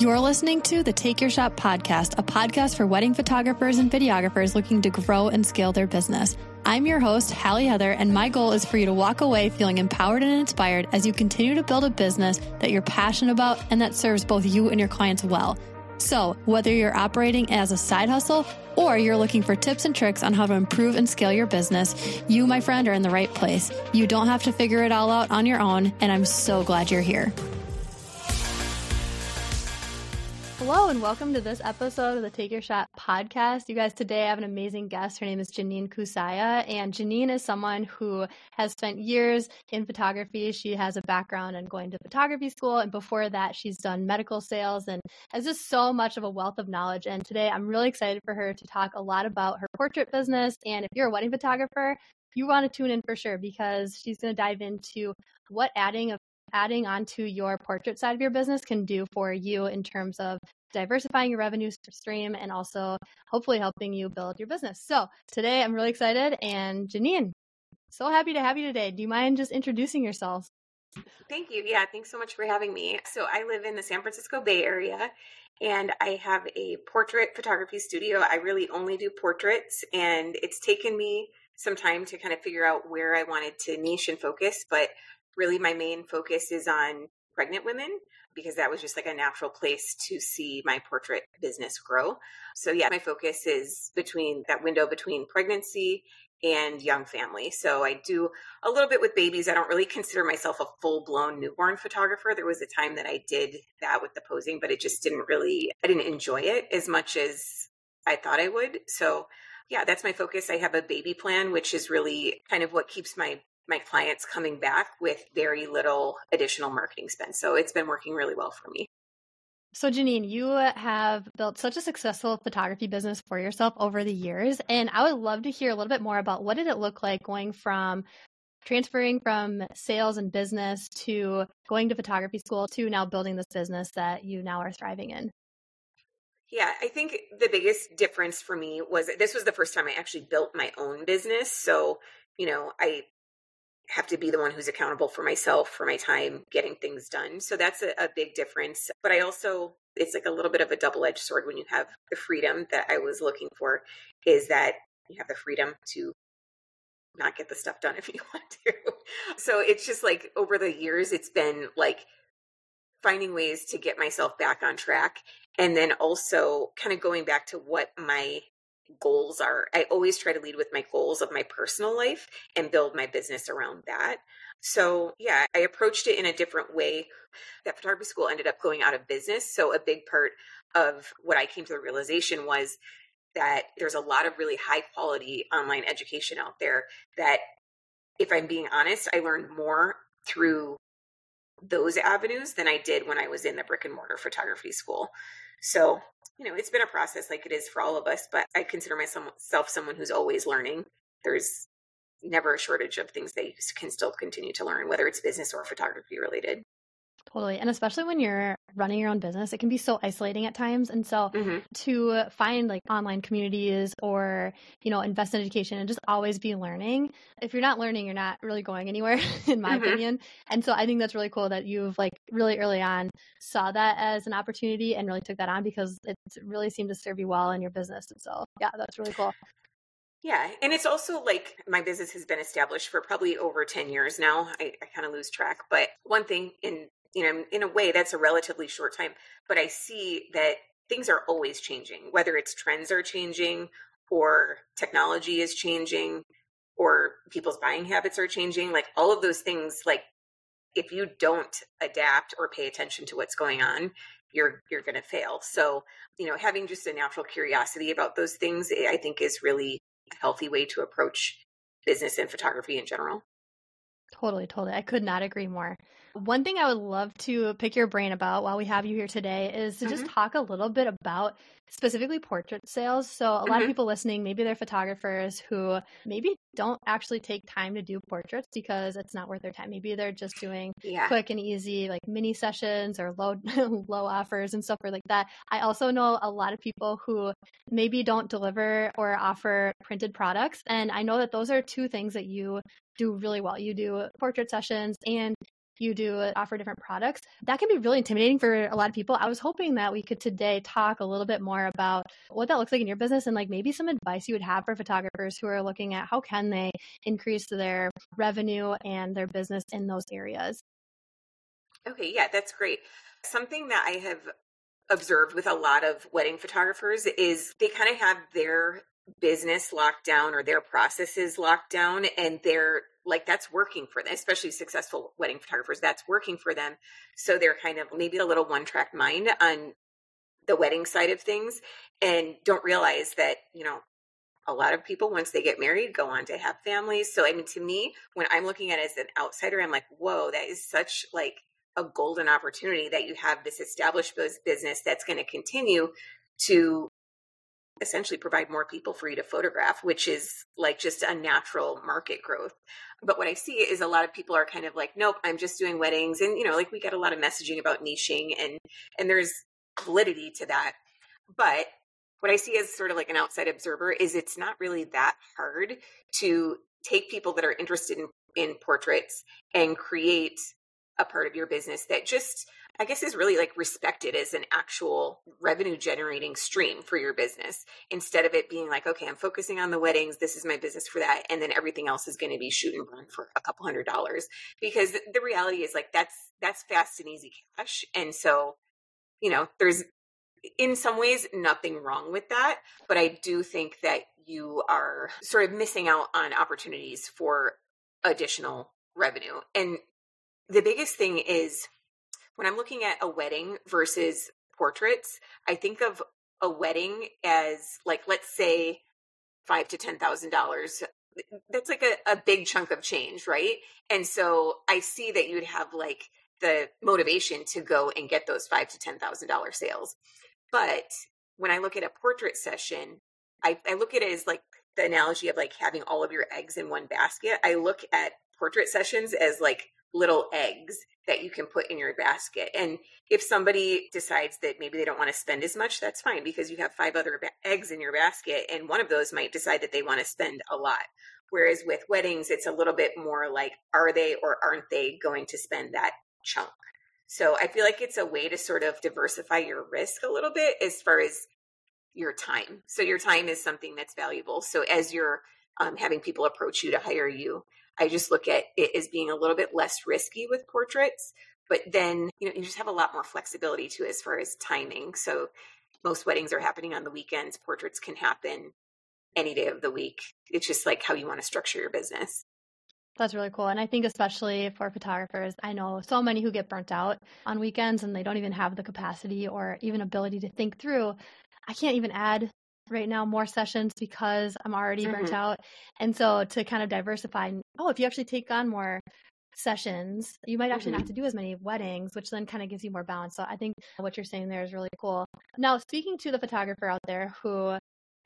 You're listening to the Take Your Shot podcast, a podcast for wedding photographers and videographers looking to grow and scale their business. I'm your host, Hallie Heather, and my goal is for you to walk away feeling empowered and inspired as you continue to build a business that you're passionate about and that serves both you and your clients well. So, whether you're operating as a side hustle or you're looking for tips and tricks on how to improve and scale your business, you, my friend, are in the right place. You don't have to figure it all out on your own, and I'm so glad you're here. Hello, and welcome to this episode of the Take Your Shot podcast. You guys, today I have an amazing guest. Her name is Jennine Coosaia, and Jennine is someone who has spent years in photography. She has a background in going to photography school, and before that, she's done medical sales and has just so much of a wealth of knowledge. And today I'm really excited for her to talk a lot about her portrait business. And if you're a wedding photographer, you want to tune in for sure because she's going to dive into what adding a adding onto your portrait side of your business can do for you in terms of diversifying your revenue stream and also hopefully helping you build your business. So today I'm really excited and Jennine, so happy to have you today. Do you mind just introducing yourself? Thank you. Yeah, thanks so much for having me. So I live in the San Francisco Bay Area and I have a portrait photography studio. I really only do portraits and it's taken me some time to kind of figure out where I wanted to niche and focus, but really my main focus is on pregnant women because that was just like a natural place to see my portrait business grow. So yeah, my focus is between that window between pregnancy and young family. So I do a little bit with babies. I don't really consider myself a full blown newborn photographer. There was a time that I did that with the posing, but it just didn't really, I didn't enjoy it as much as I thought I would. So yeah, that's my focus. I have a baby plan, which is really kind of what keeps my my clients coming back with very little additional marketing spend. So it's been working really well for me. So, Jennine, you have built such a successful photography business for yourself over the years. And I would love to hear a little bit more about what did it look like going from transferring from sales and business to going to photography school to now building this business that you now are thriving in? Yeah, I think the biggest difference for me was this was the first time I actually built my own business. So, you know, I have to be the one who's accountable for myself, for my time, getting things done. So that's a, a big difference. But I also, it's like a little bit of a double edged sword when you have the freedom that I was looking for, is that you have the freedom to not get the stuff done if you want to. So it's just like over the years, it's been like finding ways to get myself back on track. And then also kind of going back to what my goals are. I always try to lead with my goals of my personal life and build my business around that. So, yeah, I approached it in a different way. That photography school ended up going out of business. So, a big part of what I came to the realization was that there's a lot of really high quality online education out there that, if I'm being honest, I learned more through those avenues than I did when I was in the brick and mortar photography school. So, you know, it's been a process like it is for all of us, but I consider myself someone who's always learning. There's never a shortage of things that you can still continue to learn, whether it's business or photography related. Totally. And especially when you're running your own business, it can be so isolating at times. And so mm-hmm. to find like online communities or, you know, invest in education and just always be learning. If you're not learning, you're not really going anywhere, in my mm-hmm. opinion. And so I think that's really cool that you've like really early on saw that as an opportunity and really took that on because it really seemed to serve you well in your business. And so, yeah, that's really cool. Yeah. And it's also like my business has been established for probably over 10 years now. I, I kind of lose track. But one thing in you know, in a way, that's a relatively short time. But I see that things are always changing, whether it's trends are changing or technology is changing or people's buying habits are changing. Like all of those things, like if you don't adapt or pay attention to what's going on, you're you're going to fail. So, you know, having just a natural curiosity about those things, eh, I think is really a healthy way to approach business and photography in general. Totally, totally. I could not agree more. One thing I would love to pick your brain about while we have you here today is to mm-hmm. just talk a little bit about specifically portrait sales. So, a lot mm-hmm. of people listening, maybe they're photographers who maybe don't actually take time to do portraits because it's not worth their time. Maybe they're just doing yeah. quick and easy like mini sessions or low low offers and stuff like that. I also know a lot of people who maybe don't deliver or offer printed products and I know that those are two things that you do really well. You do portrait sessions and you do uh, offer different products. That can be really intimidating for a lot of people. I was hoping that we could today talk a little bit more about what that looks like in your business and like maybe some advice you would have for photographers who are looking at how can they increase their revenue and their business in those areas. Okay, yeah, that's great. Something that I have observed with a lot of wedding photographers is they kind of have their business locked down or their processes locked down and they're like that's working for them especially successful wedding photographers that's working for them. So they're kind of maybe a little one track mind on the wedding side of things and don't realize that you know a lot of people once they get married go on to have families. So i mean to me when i'm looking at it as an outsider i'm like whoa that is such like a golden opportunity that you have this established business that's going to continue to essentially provide more people for you to photograph, which is like just a natural market growth. But what I see is a lot of people are kind of like, nope, I'm just doing weddings. And, you know, like we get a lot of messaging about niching and, and there's validity to that. But what I see as sort of like an outside observer is it's not really that hard to take people that are interested in, in portraits and create a part of your business that just I guess is really like respected as an actual revenue generating stream for your business instead of it being like, okay, I'm focusing on the weddings. This is my business for that. And then everything else is going to be shoot and burn for a couple hundred dollars because the reality is like, that's, that's fast and easy cash. And so, you know, there's in some ways nothing wrong with that. But I do think that you are sort of missing out on opportunities for additional revenue. And the biggest thing is when I'm looking at a wedding versus portraits, I think of a wedding as like, let's say five to ten thousand dollars. That's like a, a big chunk of change, right? And so I see that you'd have like the motivation to go and get those five to ten thousand dollar sales. But when I look at a portrait session, I, I look at it as like the analogy of like having all of your eggs in one basket. I look at portrait sessions as like little eggs that you can put in your basket. And if somebody decides that maybe they don't want to spend as much, that's fine because you have five other ba- eggs in your basket, and one of those might decide that they want to spend a lot. Whereas with weddings, it's a little bit more like, are they or aren't they going to spend that chunk? So I feel like it's a way to sort of diversify your risk a little bit as far as your time. So your time is something that's valuable. So as you're um, having people approach you to hire you, I just look at it as being a little bit less risky with portraits. But then, you know, you just have a lot more flexibility too as far as timing. So most weddings are happening on the weekends. Portraits can happen any day of the week. It's just like how you want to structure your business. That's really cool. And I think, especially for photographers, I know so many who get burnt out on weekends and they don't even have the capacity or even ability to think through. I can't even add right now more sessions because I'm already mm-hmm. burnt out. And so to kind of diversify, oh, if you actually take on more sessions, you might actually mm-hmm. not have to do as many weddings, which then kind of gives you more balance. So I think what you're saying there is really cool. Now, speaking to the photographer out there who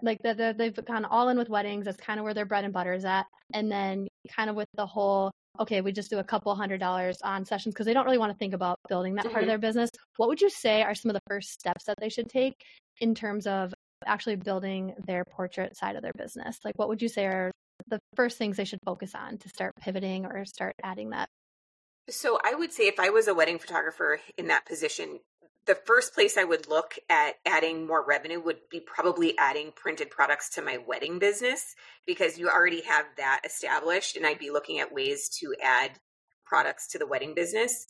like the, the, they've gone all in with weddings, that's kind of where their bread and butter is at. And then kind of with the whole okay, we just do a couple hundred dollars on sessions because they don't really want to think about building that mm-hmm. part of mm-hmm. their business. What would you say are some of the first steps that they should take in terms of actually building their portrait side of their business? Like, what would you say are the first things they should focus on to start pivoting or start adding that? So, I would say if I was a wedding photographer in that position, the first place I would look at adding more revenue would be probably adding printed products to my wedding business because you already have that established. And I'd be looking at ways to add products to the wedding business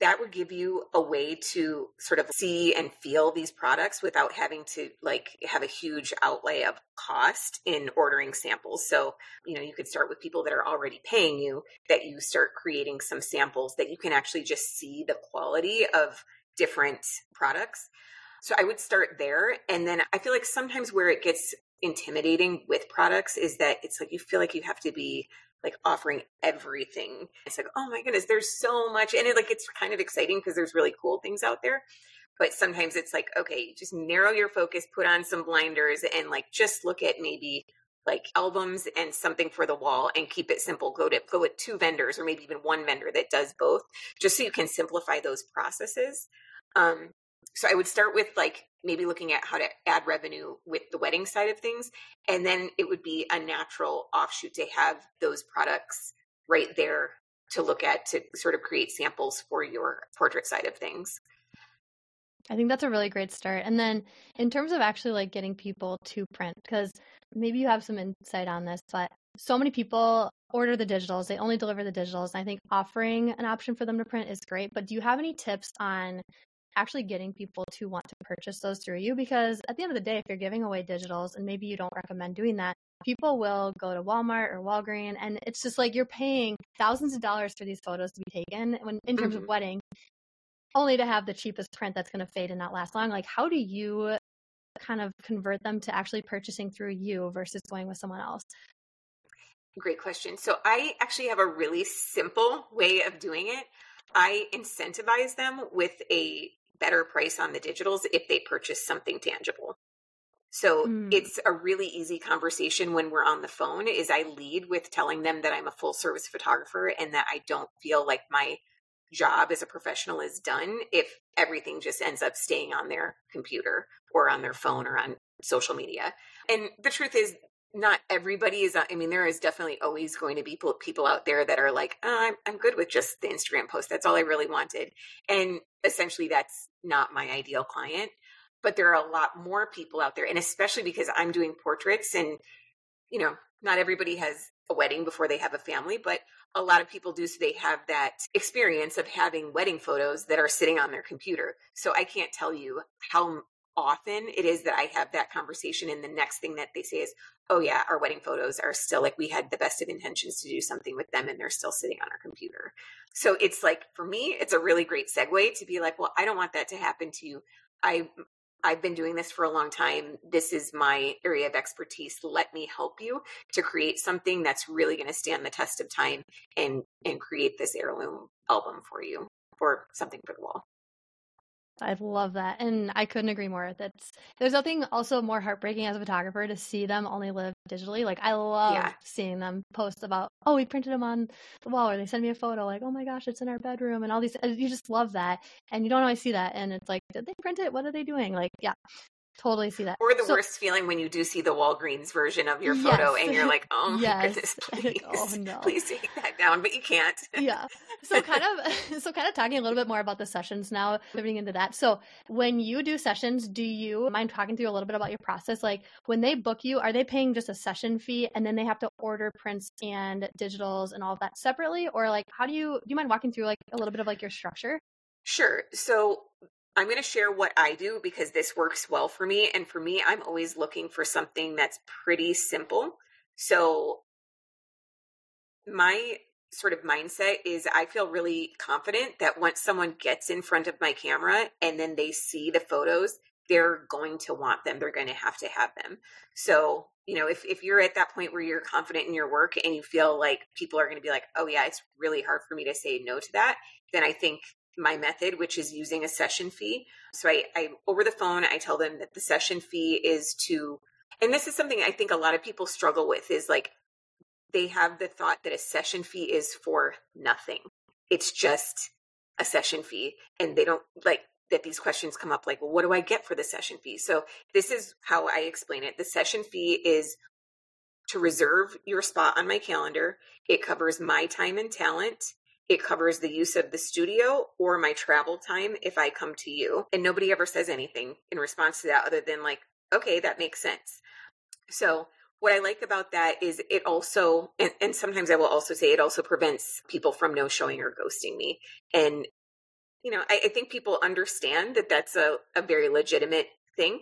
that would give you a way to sort of see and feel these products without having to like have a huge outlay of cost in ordering samples. So, you know, you could start with people that are already paying you that you start creating some samples that you can actually just see the quality of different products. So I would start there. And then I feel like sometimes where it gets intimidating with products is that it's like you feel like you have to be like offering everything. It's like, oh my goodness, there's so much. And it like it's kind of exciting because there's really cool things out there. But sometimes it's like, okay, just narrow your focus, put on some blinders and like just look at maybe like albums and something for the wall and keep it simple. Go to go with two vendors or maybe even one vendor that does both, just so you can simplify those processes. Um, so I would start with like maybe looking at how to add revenue with the wedding side of things. And then it would be a natural offshoot to have those products right there to look at to sort of create samples for your portrait side of things. I think that's a really great start. And then in terms of actually like getting people to print, because maybe you have some insight on this, but so many people order the digitals, they only deliver the digitals. And I think offering an option for them to print is great. But do you have any tips on actually getting people to want to purchase those through you? Because at the end of the day, if you're giving away digitals and maybe you don't recommend doing that, people will go to Walmart or Walgreens and it's just like you're paying thousands of dollars for these photos to be taken when in terms mm-hmm. of wedding only to have the cheapest print that's going to fade and not last long. Like, how do you kind of convert them to actually purchasing through you versus going with someone else? Great question. So, I actually have a really simple way of doing it. I incentivize them with a better price on the digitals if they purchase something tangible. So mm. it's a really easy conversation when we're on the phone is I lead with telling them that I'm a full service photographer and that I don't feel like my job as a professional is done if everything just ends up staying on their computer or on their phone or on social media. And the truth is, not everybody is. I mean, there is definitely always going to be people out there that are like, oh, I'm, I'm good with just the Instagram post. That's all I really wanted. And essentially, that's not my ideal client. But there are a lot more people out there, and especially because I'm doing portraits, and you know, not everybody has a wedding before they have a family, but a lot of people do so they have that experience of having wedding photos that are sitting on their computer. So I can't tell you how often it is that I have that conversation and the next thing that they say is, "Oh yeah, our wedding photos are still like we had the best of intentions to do something with them and they're still sitting on our computer." So it's like for me, it's a really great segue to be like, "Well, I don't want that to happen to you. I I've been doing this for a long time. This is my area of expertise. Let me help you to create something that's really going to stand the test of time and and create this heirloom album for you or something for the wall. I love that. And I couldn't agree more. That's there's nothing also more heartbreaking as a photographer to see them only live digitally. Like I love yeah. seeing them post about, oh, we printed them on the wall or they send me a photo like, oh my gosh, it's in our bedroom and all these you just love that. And you don't always see that. And it's like, did they print it? What are they doing? Like, yeah totally see that. Or the so, worst feeling when you do see the Walgreens version of your photo yes. and you're like, oh my yes. goodness, oh, please, oh, no. please take that down, but you can't. yeah. So kind of, so kind of talking a little bit more about the sessions now, moving into that. So when you do sessions, do you mind talking through a little bit about your process? Like when they book you, are they paying just a session fee and then they have to order prints and digitals and all of that separately? Or like, how do you, do you mind walking through like a little bit of like your structure? Sure. So I'm going to share what I do because this works well for me. And for me, I'm always looking for something that's pretty simple. So, my sort of mindset is I feel really confident that once someone gets in front of my camera and then they see the photos, they're going to want them. They're going to have to have them. So, you know, if, if you're at that point where you're confident in your work and you feel like people are going to be like, oh, yeah, it's really hard for me to say no to that, then I think my method, which is using a session fee. So I, I over the phone, I tell them that the session fee is to, and this is something I think a lot of people struggle with is like they have the thought that a session fee is for nothing. It's just a session fee. And they don't like that these questions come up like, well, what do I get for the session fee? So this is how I explain it. The session fee is to reserve your spot on my calendar. It covers my time and talent. It covers the use of the studio or my travel time if I come to you. And nobody ever says anything in response to that other than, like, okay, that makes sense. So, what I like about that is it also, and, and sometimes I will also say it also prevents people from no showing or ghosting me. And, you know, I, I think people understand that that's a, a very legitimate thing.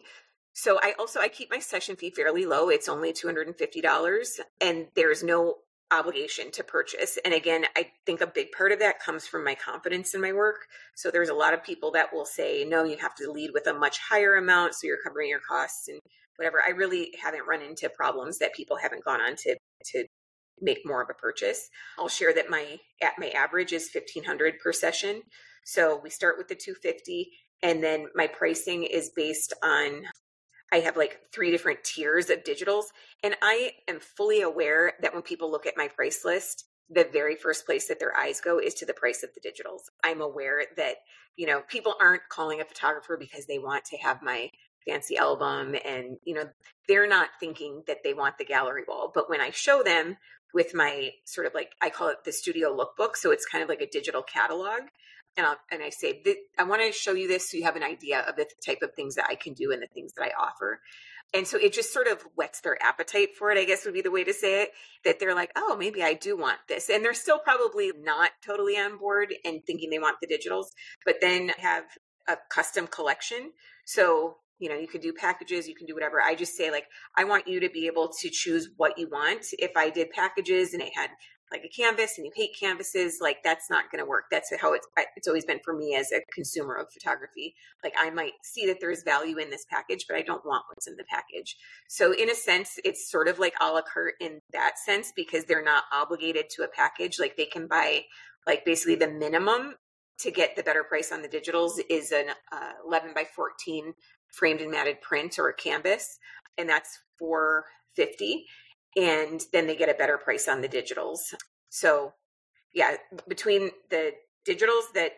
So I also I keep my session fee fairly low. It's only $250 and there's no obligation to purchase. And again, I think a big part of that comes from my confidence in my work. So there's a lot of people that will say, no, you have to lead with a much higher amount so you're covering your costs and whatever. I really haven't run into problems that people haven't gone on to to make more of a purchase. I'll share that my at my average is 1500 per session. So we start with the 250 and then my pricing is based on I have like three different tiers of digitals. And I am fully aware that when people look at my price list, the very first place that their eyes go is to the price of the digitals. I'm aware that, you know, people aren't calling a photographer because they want to have my fancy album and, you know, they're not thinking that they want the gallery wall. But when I show them with my sort of like I call it the studio lookbook. So it's kind of like a digital catalog. And, I'll, and I say, I want to show you this so you have an idea of the type of things that I can do and the things that I offer. And so it just sort of whets their appetite for it, I guess would be the way to say it, that they're like, oh, maybe I do want this. And they're still probably not totally on board and thinking they want the digitals, but then have a custom collection. So you know you can do packages you can do whatever i just say like i want you to be able to choose what you want if i did packages and it had like a canvas and you hate canvases like that's not going to work. That's how it's it's always been for me as a consumer of photography. Like i might see that there's value in this package but i don't want what's in the package. So in a sense it's sort of like a la carte in that sense because they're not obligated to a package. Like they can buy like basically the minimum to get the better price on the digitals is an uh, 11 by 14 framed and matted print or a canvas, and that's 450 and then they get a better price on the digitals. So, yeah, between the digitals that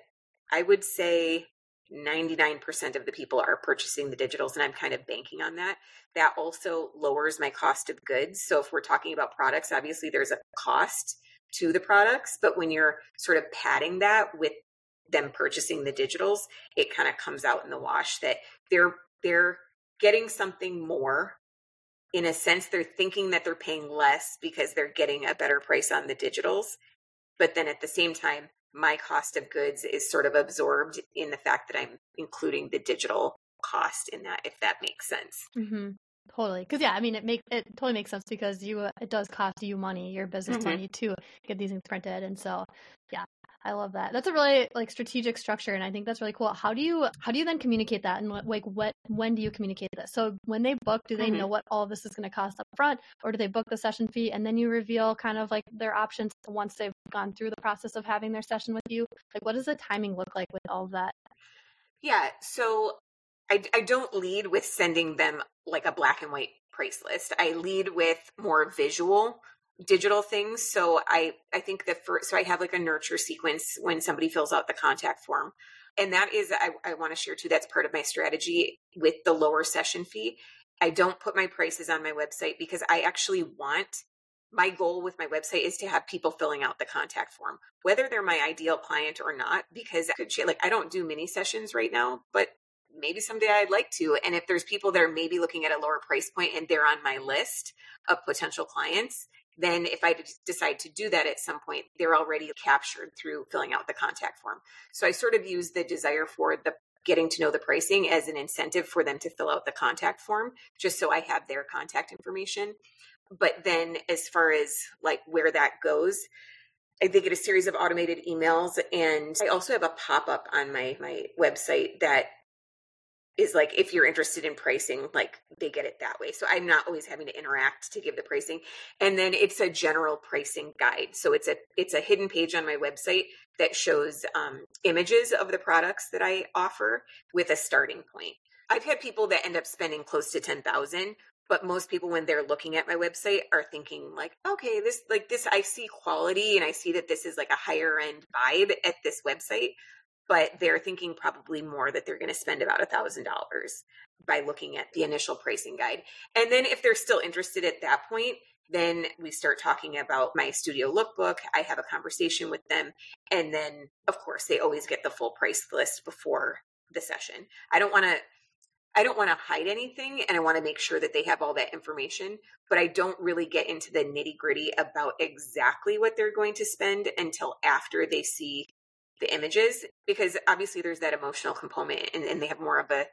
I would say 99% of the people are purchasing the digitals and I'm kind of banking on that. That also lowers my cost of goods. So if we're talking about products, obviously there's a cost to the products, but when you're sort of padding that with them purchasing the digitals, it kind of comes out in the wash that they're they're getting something more in a sense they're thinking that they're paying less because they're getting a better price on the digitals but then at the same time my cost of goods is sort of absorbed in the fact that i'm including the digital cost in that if that makes sense mm-hmm. totally because yeah i mean it makes it totally makes sense because you it does cost you money your business mm-hmm. money to get these things printed and so yeah I love that. That's a really like strategic structure, and I think that's really cool. How do you how do you then communicate that, and like what when do you communicate this? So when they book, do they mm-hmm. know what all of this is going to cost up front, or do they book the session fee and then you reveal kind of like their options once they've gone through the process of having their session with you? Like, what does the timing look like with all of that? Yeah, so I I don't lead with sending them like a black and white price list. I lead with more visual digital things. So I, I think the first so I have like a nurture sequence when somebody fills out the contact form. And that is, I, I want to share too, that's part of my strategy with the lower session fee. I don't put my prices on my website because I actually want my goal with my website is to have people filling out the contact form, whether they're my ideal client or not, because I could share like I don't do mini sessions right now, but maybe someday I'd like to. And if there's people that are maybe looking at a lower price point and they're on my list of potential clients, then if I decide to do that at some point, they're already captured through filling out the contact form. So I sort of use the desire for the getting to know the pricing as an incentive for them to fill out the contact form, just so I have their contact information. But then as far as like where that goes, they get a series of automated emails and I also have a pop-up on my my website that is like if you're interested in pricing like they get it that way. So i'm not always having to interact to give the pricing. And then it's a general pricing guide. So it's a it's a hidden page on my website that shows um, images of the products that i offer with a starting point. I've had people that end up spending close to 10000 but most people when they're looking at my website are thinking like okay this like this i see quality and i see that this is like a higher end vibe at this website but they're thinking probably more that they're going to spend about a thousand dollars by looking at the initial pricing guide. And then if they're still interested at that point, then we start talking about my studio lookbook. I have a conversation with them. And then, of course, they always get the full price list before the session. I don't want to. I don't want to hide anything and I want to make sure that they have all that information, but I don't really get into the nitty gritty about exactly what they're going to spend until after they see the images because obviously there's that emotional component and, and they have more of a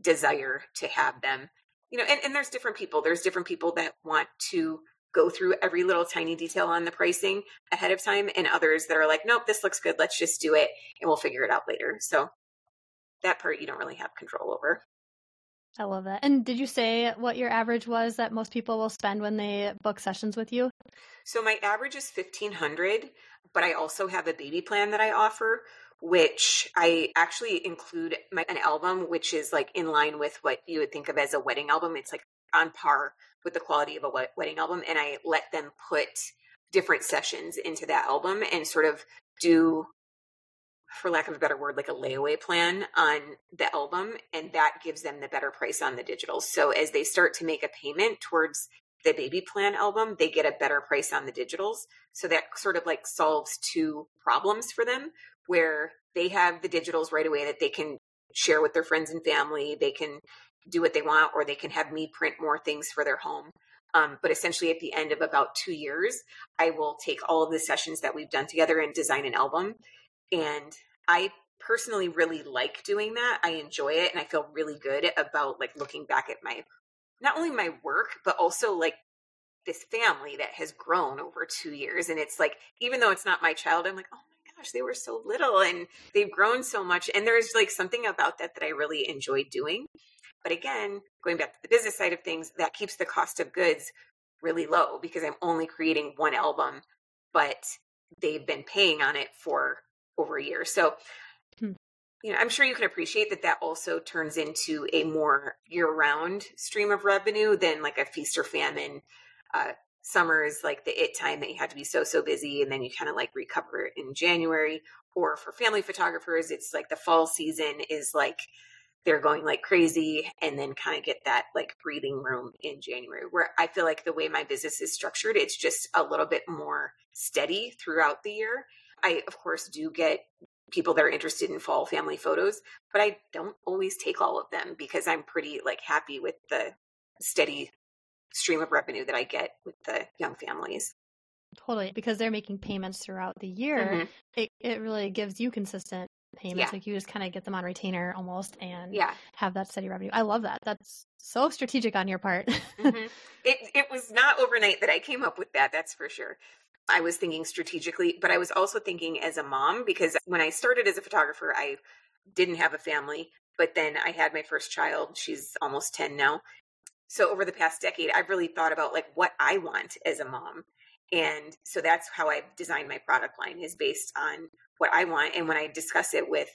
desire to have them. You know and, and there's different people. There's different people that want to go through every little tiny detail on the pricing ahead of time and others that are like nope this looks good. Let's just do it and we'll figure it out later. So that part you don't really have control over I love that. And did you say what your average was that most people will spend when they book sessions with you? So my average is 1500, but I also have a baby plan that I offer which I actually include my, an album which is like in line with what you would think of as a wedding album. It's like on par with the quality of a wedding album and I let them put different sessions into that album and sort of do for lack of a better word, like a layaway plan on the album, and that gives them the better price on the digital. So as they start to make a payment towards the baby plan album, they get a better price on the digitals. So that sort of like solves two problems for them where they have the digitals right away that they can share with their friends and family. They can do what they want, or they can have me print more things for their home. Um, but essentially, at the end of about two years, I will take all of the sessions that we've done together and design an album. And I personally really like doing that. I enjoy it, and I feel really good about like looking back at my not only my work, but also like this family that has grown over two years. And it's like, even though it's not my child, I'm like, oh my gosh, they were so little and they've grown so much. And there's like something about that that I really enjoy doing. But again, going back to the business side of things, that keeps the cost of goods really low because I'm only creating one album, but they've been paying on it for over a year. So, hmm. you know, I'm sure you can appreciate that that also turns into a more year round stream of revenue than like a feast or famine. Uh, summer is like the it time that you have to be so, so busy and then you kind of like recover in January. Or for family photographers, it's like the fall season is like, they're going like crazy and then kind of get that like breathing room in January where I feel like the way my business is structured it's just a little bit more steady throughout the year. I of course do get people that are interested in fall family photos, but I don't always take all of them because I'm pretty like happy with the steady stream of revenue that I get with the young families. Totally, because they're making payments throughout the year. Mm-hmm. It it really gives you consistent payments. Yeah. Like you just kind of get them on retainer almost and yeah. have that steady revenue. I love that. That's so strategic on your part. mm-hmm. It it was not overnight that I came up with that, that's for sure. I was thinking strategically, but I was also thinking as a mom because when I started as a photographer, I didn't have a family, but then I had my first child. She's almost 10 now. So over the past decade, I've really thought about like what I want as a mom. And so that's how I've designed my product line is based on what I want. And when I discuss it with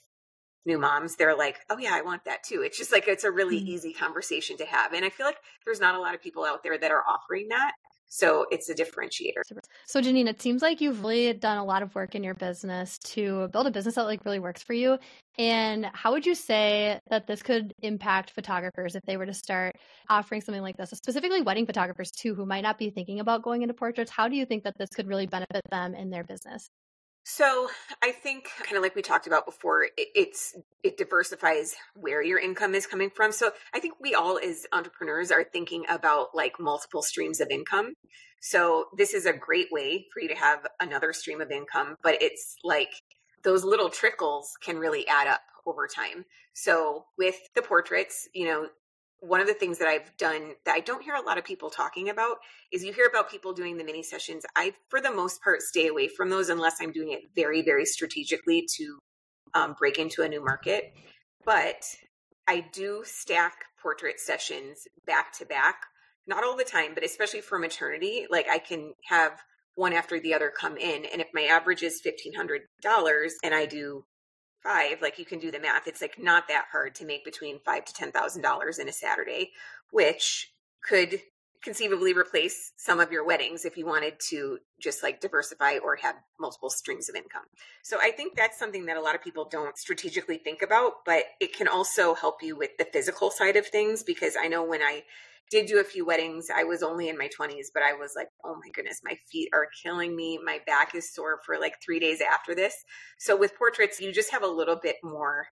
new moms, they're like, oh, yeah, I want that too. It's just like, it's a really mm-hmm. easy conversation to have. And I feel like there's not a lot of people out there that are offering that. So it's a differentiator. So Jennine, it seems like you've really done a lot of work in your business to build a business that like really works for you. And how would you say that this could impact photographers if they were to start offering something like this, specifically wedding photographers too, who might not be thinking about going into portraits? How do you think that this could really benefit them in their business? So I think kind of like we talked about before, it, it's it diversifies where your income is coming from. So I think we all as entrepreneurs are thinking about like multiple streams of income. So this is a great way for you to have another stream of income, but it's like those little trickles can really add up over time. So with the portraits, you know, one of the things that I've done that I don't hear a lot of people talking about is you hear about people doing the mini sessions. I, for the most part, stay away from those unless I'm doing it very, very strategically to um, break into a new market. But I do stack portrait sessions back to back, not all the time, but especially for maternity. Like I can have one after the other come in. And if my average is $1,500 and I do five, like you can do the math. It's like not that hard to make between five to ten thousand dollars in a Saturday, which could conceivably replace some of your weddings if you wanted to just like diversify or have multiple streams of income. So I think that's something that a lot of people don't strategically think about, but it can also help you with the physical side of things because I know when I did do a few weddings. I was only in my 20s, but I was like, oh my goodness, my feet are killing me. My back is sore for like three days after this. So with portraits, you just have a little bit more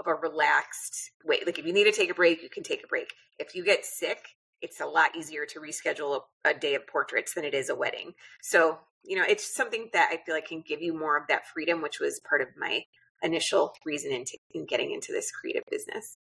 of a relaxed way. Like if you need to take a break, you can take a break. If you get sick, it's a lot easier to reschedule a, a day of portraits than it is a wedding. So, you know, it's something that I feel like can give you more of that freedom, which was part of my initial reason in, t- in getting into this creative business.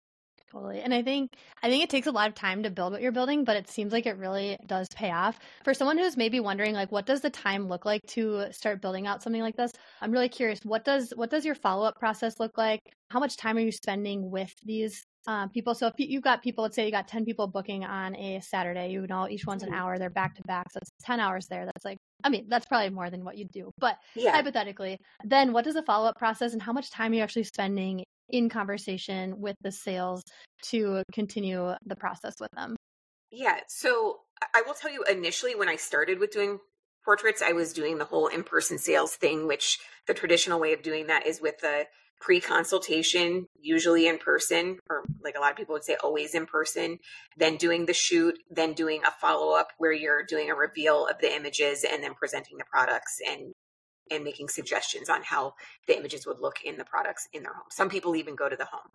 Totally. And I think I think it takes a lot of time to build what you're building, but it seems like it really does pay off. For someone who's maybe wondering like what does the time look like to start building out something like this? I'm really curious. What does what does your follow-up process look like? How much time are you spending with these um, people? So if you've got people, let's say you got 10 people booking on a Saturday, you know, each one's an mm-hmm. hour, they're back to back. So it's 10 hours there. That's like I mean, that's probably more than what you do, but yeah. hypothetically, then what does the follow up process and how much time are you actually spending in conversation with the sales to continue the process with them? Yeah. So I will tell you initially when I started with doing portraits, I was doing the whole in person sales thing, which the traditional way of doing that is with a pre consultation, usually in person, or like a lot of people would say, always in person, then doing the shoot, then doing a follow up where you're doing a reveal of the images and then presenting the products and and making suggestions on how the images would look in the products in their home. Some people even go to the home.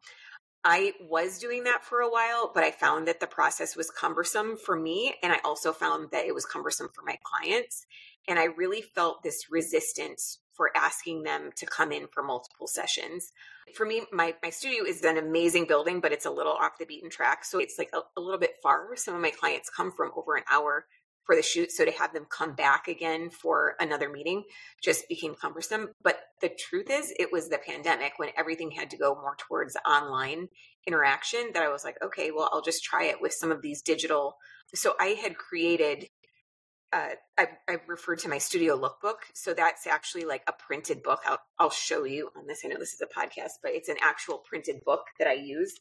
I was doing that for a while, but I found that the process was cumbersome for me. And I also found that it was cumbersome for my clients. And I really felt this resistance for asking them to come in for multiple sessions. For me, my, my studio is an amazing building, but it's a little off the beaten track. So it's like a, a little bit far. Some of my clients come from over an hour for the shoot. So to have them come back again for another meeting just became cumbersome. But the truth is, it was the pandemic when everything had to go more towards online interaction that I was like, okay, well, I'll just try it with some of these digital. So I had created. Uh, I, I referred to my studio lookbook. So that's actually like a printed book. I'll, I'll show you on this. I know this is a podcast, but it's an actual printed book that I used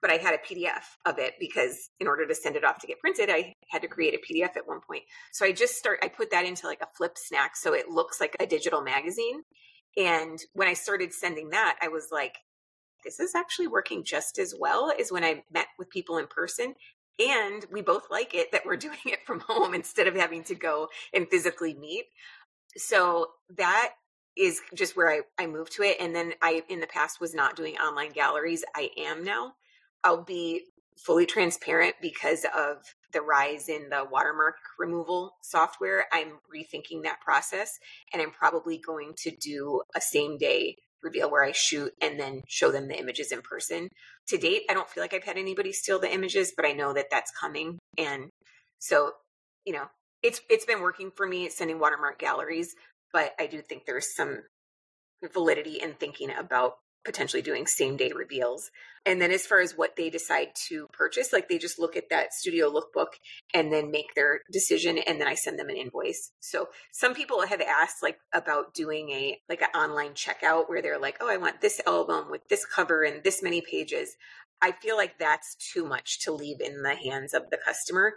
but I had a PDF of it because in order to send it off to get printed, I had to create a PDF at one point. So I just start, I put that into like a Flipsnack so it looks like a digital magazine. And when I started sending that, I was like, this is actually working just as well as when I met with people in person. And we both like it that we're doing it from home instead of having to go and physically meet. So that is just where I, I moved to it. And then I, in the past, was not doing online galleries. I am now. I'll be fully transparent because of the rise in the watermark removal software. I'm rethinking that process and I'm probably going to do a same day reveal where I shoot and then show them the images in person. To date, I don't feel like I've had anybody steal the images, but I know that that's coming. And so, you know, it's it's been working for me sending watermark galleries, but I do think there's some validity in thinking about potentially doing same day reveals. And then as far as what they decide to purchase, like they just look at that studio lookbook and then make their decision and then I send them an invoice. So some people have asked like about doing a like an online checkout where they're like, "Oh, I want this album with this cover and this many pages." I feel like that's too much to leave in the hands of the customer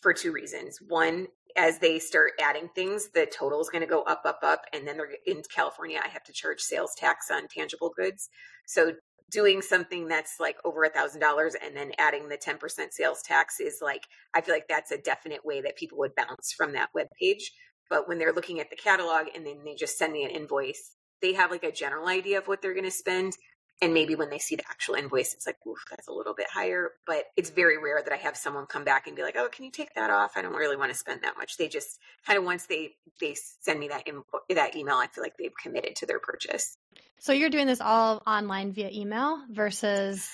for two reasons. One, as they start adding things, the total is going to go up, up, up. And then they're in California, I have to charge sales tax on tangible goods. So doing something that's like over a thousand dollars and then adding the 10% sales tax is like, I feel like that's a definite way that people would bounce from that web page. But when they're looking at the catalog and then they just send me an invoice, they have like a general idea of what they're going to spend and maybe when they see the actual invoice it's like oof that's a little bit higher but it's very rare that i have someone come back and be like oh can you take that off? I don't really want to spend that much. They just kind of once they they send me that info, that email i feel like they've committed to their purchase. So you're doing this all online via email versus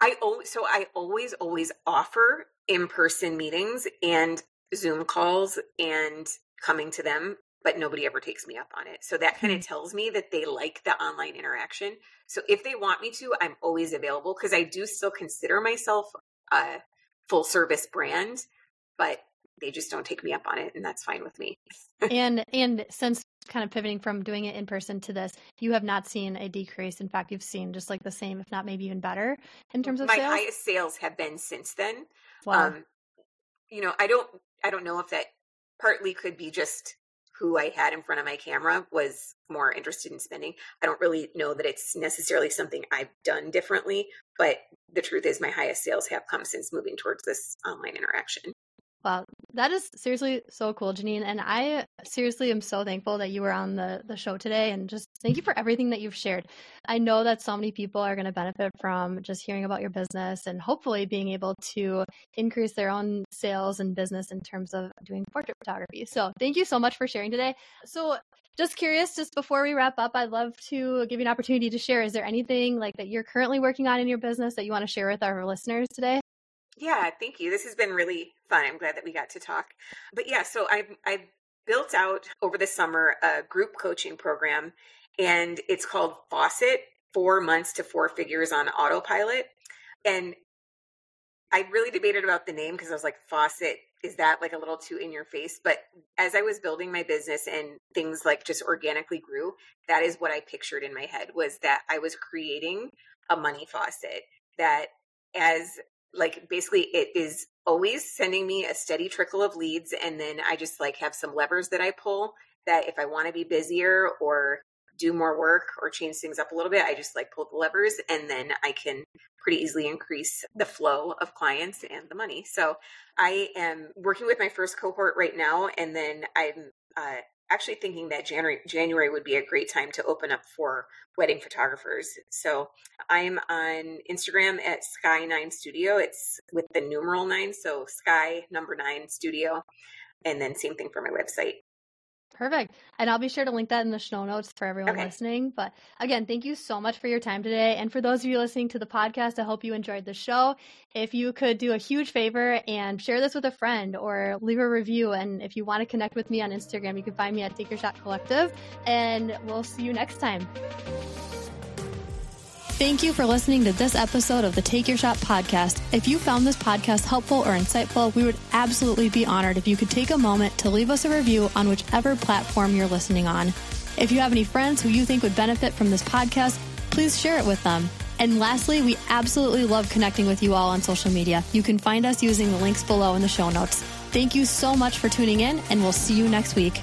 i always so i always always offer in-person meetings and zoom calls and coming to them but nobody ever takes me up on it. So that kind of mm-hmm. tells me that they like the online interaction. So if they want me to, I'm always available because I do still consider myself a full service brand, but they just don't take me up on it and that's fine with me. and and since kind of pivoting from doing it in person to this, you have not seen a decrease. In fact, you've seen just like the same, if not maybe even better in terms of my sales? highest sales have been since then. Wow. Um, you know, I don't I don't know if that partly could be just who I had in front of my camera was more interested in spending. I don't really know that it's necessarily something I've done differently, but the truth is my highest sales have come since moving towards this online interaction. Wow, that is seriously so cool, Jennine. And I seriously am so thankful that you were on the, the show today and just thank you for everything that you've shared. I know that so many people are going to benefit from just hearing about your business and hopefully being able to increase their own sales and business in terms of doing portrait photography. So thank you so much for sharing today. So just curious, just before we wrap up, I'd love to give you an opportunity to share. Is there anything like that you're currently working on in your business that you want to share with our listeners today? Yeah, thank you. This has been really fun. I'm glad that we got to talk. But yeah, so I've I've built out over the summer a group coaching program, and it's called Faucet: Four Months to Four Figures on Autopilot. And I really debated about the name because I was like, Faucet is that like a little too in your face? But as I was building my business and things like just organically grew, that is what I pictured in my head was that I was creating a money faucet that as like basically it is always sending me a steady trickle of leads. And then I just like have some levers that I pull that if I want to be busier or do more work or change things up a little bit, I just like pull the levers and then I can pretty easily increase the flow of clients and the money. So I am working with my first cohort right now. And then I'm uh, actually thinking that January, January would be a great time to open up for wedding photographers. So I'm on Instagram at Sky9 Studio. It's with the numeral nine. So Sky number nine studio. And then same thing for my website. Perfect. And I'll be sure to link that in the show notes for everyone okay. listening. But again, thank you so much for your time today. And for those of you listening to the podcast, I hope you enjoyed the show. If you could do a huge favor and share this with a friend or leave a review. And if you want to connect with me on Instagram, you can find me at Take Your Shot Collective. And we'll see you next time. Thank you for listening to this episode of the Take Your Shot podcast. If you found this podcast helpful or insightful, we would absolutely be honored if you could take a moment to leave us a review on whichever platform you're listening on. If you have any friends who you think would benefit from this podcast, please share it with them. And lastly, we absolutely love connecting with you all on social media. You can find us using the links below in the show notes. Thank you so much for tuning in, and we'll see you next week.